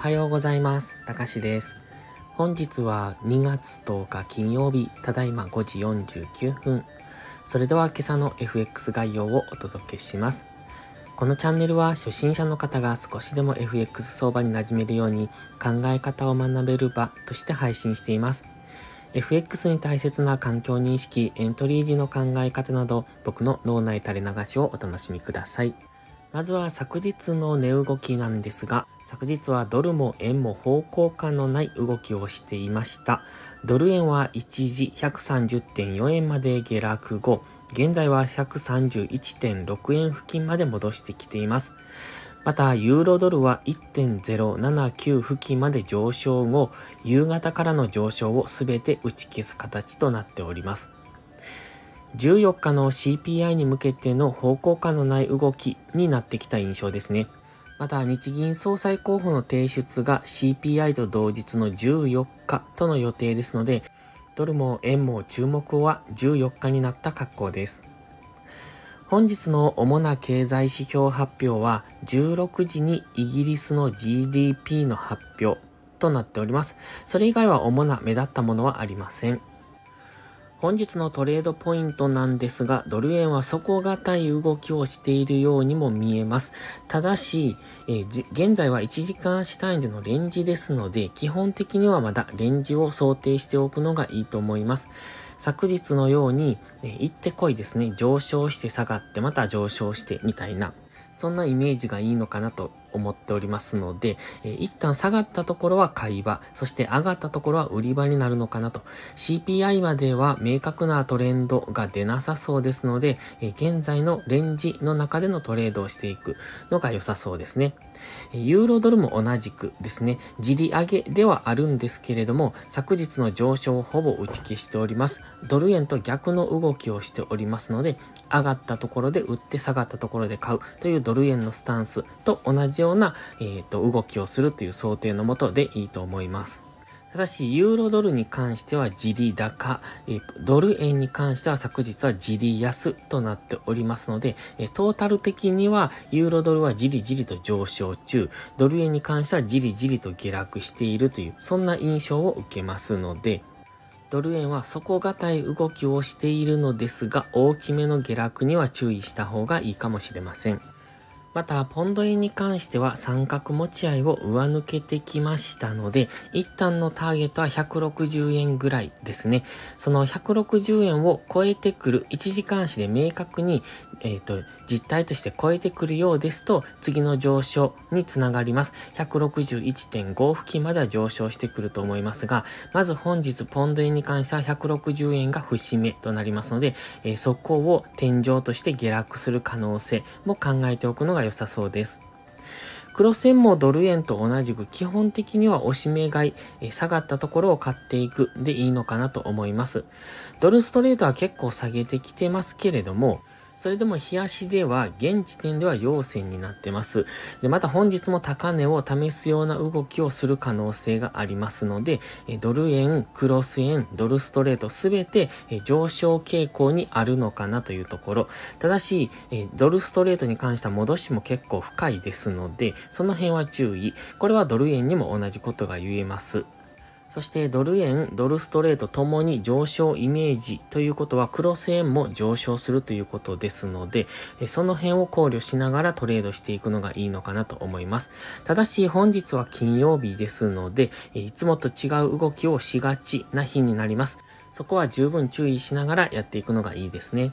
はようございます。たかしです。本日は2月10日金曜日、ただいま5時49分。それでは今朝の FX 概要をお届けします。このチャンネルは初心者の方が少しでも FX 相場に馴染めるように考え方を学べる場として配信しています。FX に大切な環境認識、エントリー時の考え方など、僕の脳内垂れ流しをお楽しみください。まずは昨日の値動きなんですが、昨日はドルも円も方向感のない動きをしていました。ドル円は一時130.4円まで下落後、現在は131.6円付近まで戻してきています。また、ユーロドルは1.079付近まで上昇後、夕方からの上昇をすべて打ち消す形となっております。14日の CPI に向けての方向感のない動きになってきた印象ですね。また、日銀総裁候補の提出が CPI と同日の14日との予定ですので、ドルも円も注目は14日になった格好です。本日の主な経済指標発表は16時にイギリスの GDP の発表となっております。それ以外は主な目立ったものはありません。本日のトレードポイントなんですが、ドル円は底堅い動きをしているようにも見えます。ただし、えー、現在は1時間足単位でのレンジですので、基本的にはまだレンジを想定しておくのがいいと思います。昨日のように、えー、行ってこいですね。上昇して下がってまた上昇してみたいな。そんなイメージがいいのかなと思っておりますので、えー、一旦下がったところは買い場、そして上がったところは売り場になるのかなと。CPI までは明確なトレンドが出なさそうですので、えー、現在のレンジの中でのトレードをしていくのが良さそうですね。ユーロドルも同じくですね、じり上げではあるんですけれども、昨日の上昇をほぼ打ち消しております。ドル円と逆の動きをしておりますので、上がったところで売って下がったところで買うというドル円のスタンスと同じような、えーと、動きをするという想定のもとでいいと思います。ただし、ユーロドルに関してはじり高、えドル円に関しては昨日はじり安となっておりますので、えトータル的にはユーロドルはじりじりと上昇中、ドル円に関してはじりじりと下落しているという、そんな印象を受けますので、ドル円は底堅い動きをしているのですが、大きめの下落には注意した方がいいかもしれません。また、ポンド円に関しては三角持ち合いを上抜けてきましたので、一旦のターゲットは160円ぐらいですね。その160円を超えてくる、1時間足で明確に、えっ、ー、と、実態として超えてくるようですと、次の上昇につながります。161.5付近までは上昇してくると思いますが、まず本日ポンド円に関しては160円が節目となりますので、えー、そこを天井として下落する可能性も考えておくのがが良さそうです。黒線もドル円と同じく基本的には押し目買い、え下がったところを買っていくでいいのかなと思います。ドルストレートは結構下げてきてますけれども、それでも日足では現時点では陽線になってます。で、また本日も高値を試すような動きをする可能性がありますので、ドル円、クロス円、ドルストレートすべて上昇傾向にあるのかなというところ。ただし、ドルストレートに関しては戻しも結構深いですので、その辺は注意。これはドル円にも同じことが言えます。そしてドル円、ドルストレートともに上昇イメージということはクロス円も上昇するということですので、その辺を考慮しながらトレードしていくのがいいのかなと思います。ただし本日は金曜日ですので、いつもと違う動きをしがちな日になります。そこは十分注意しながらやっていくのがいいですね。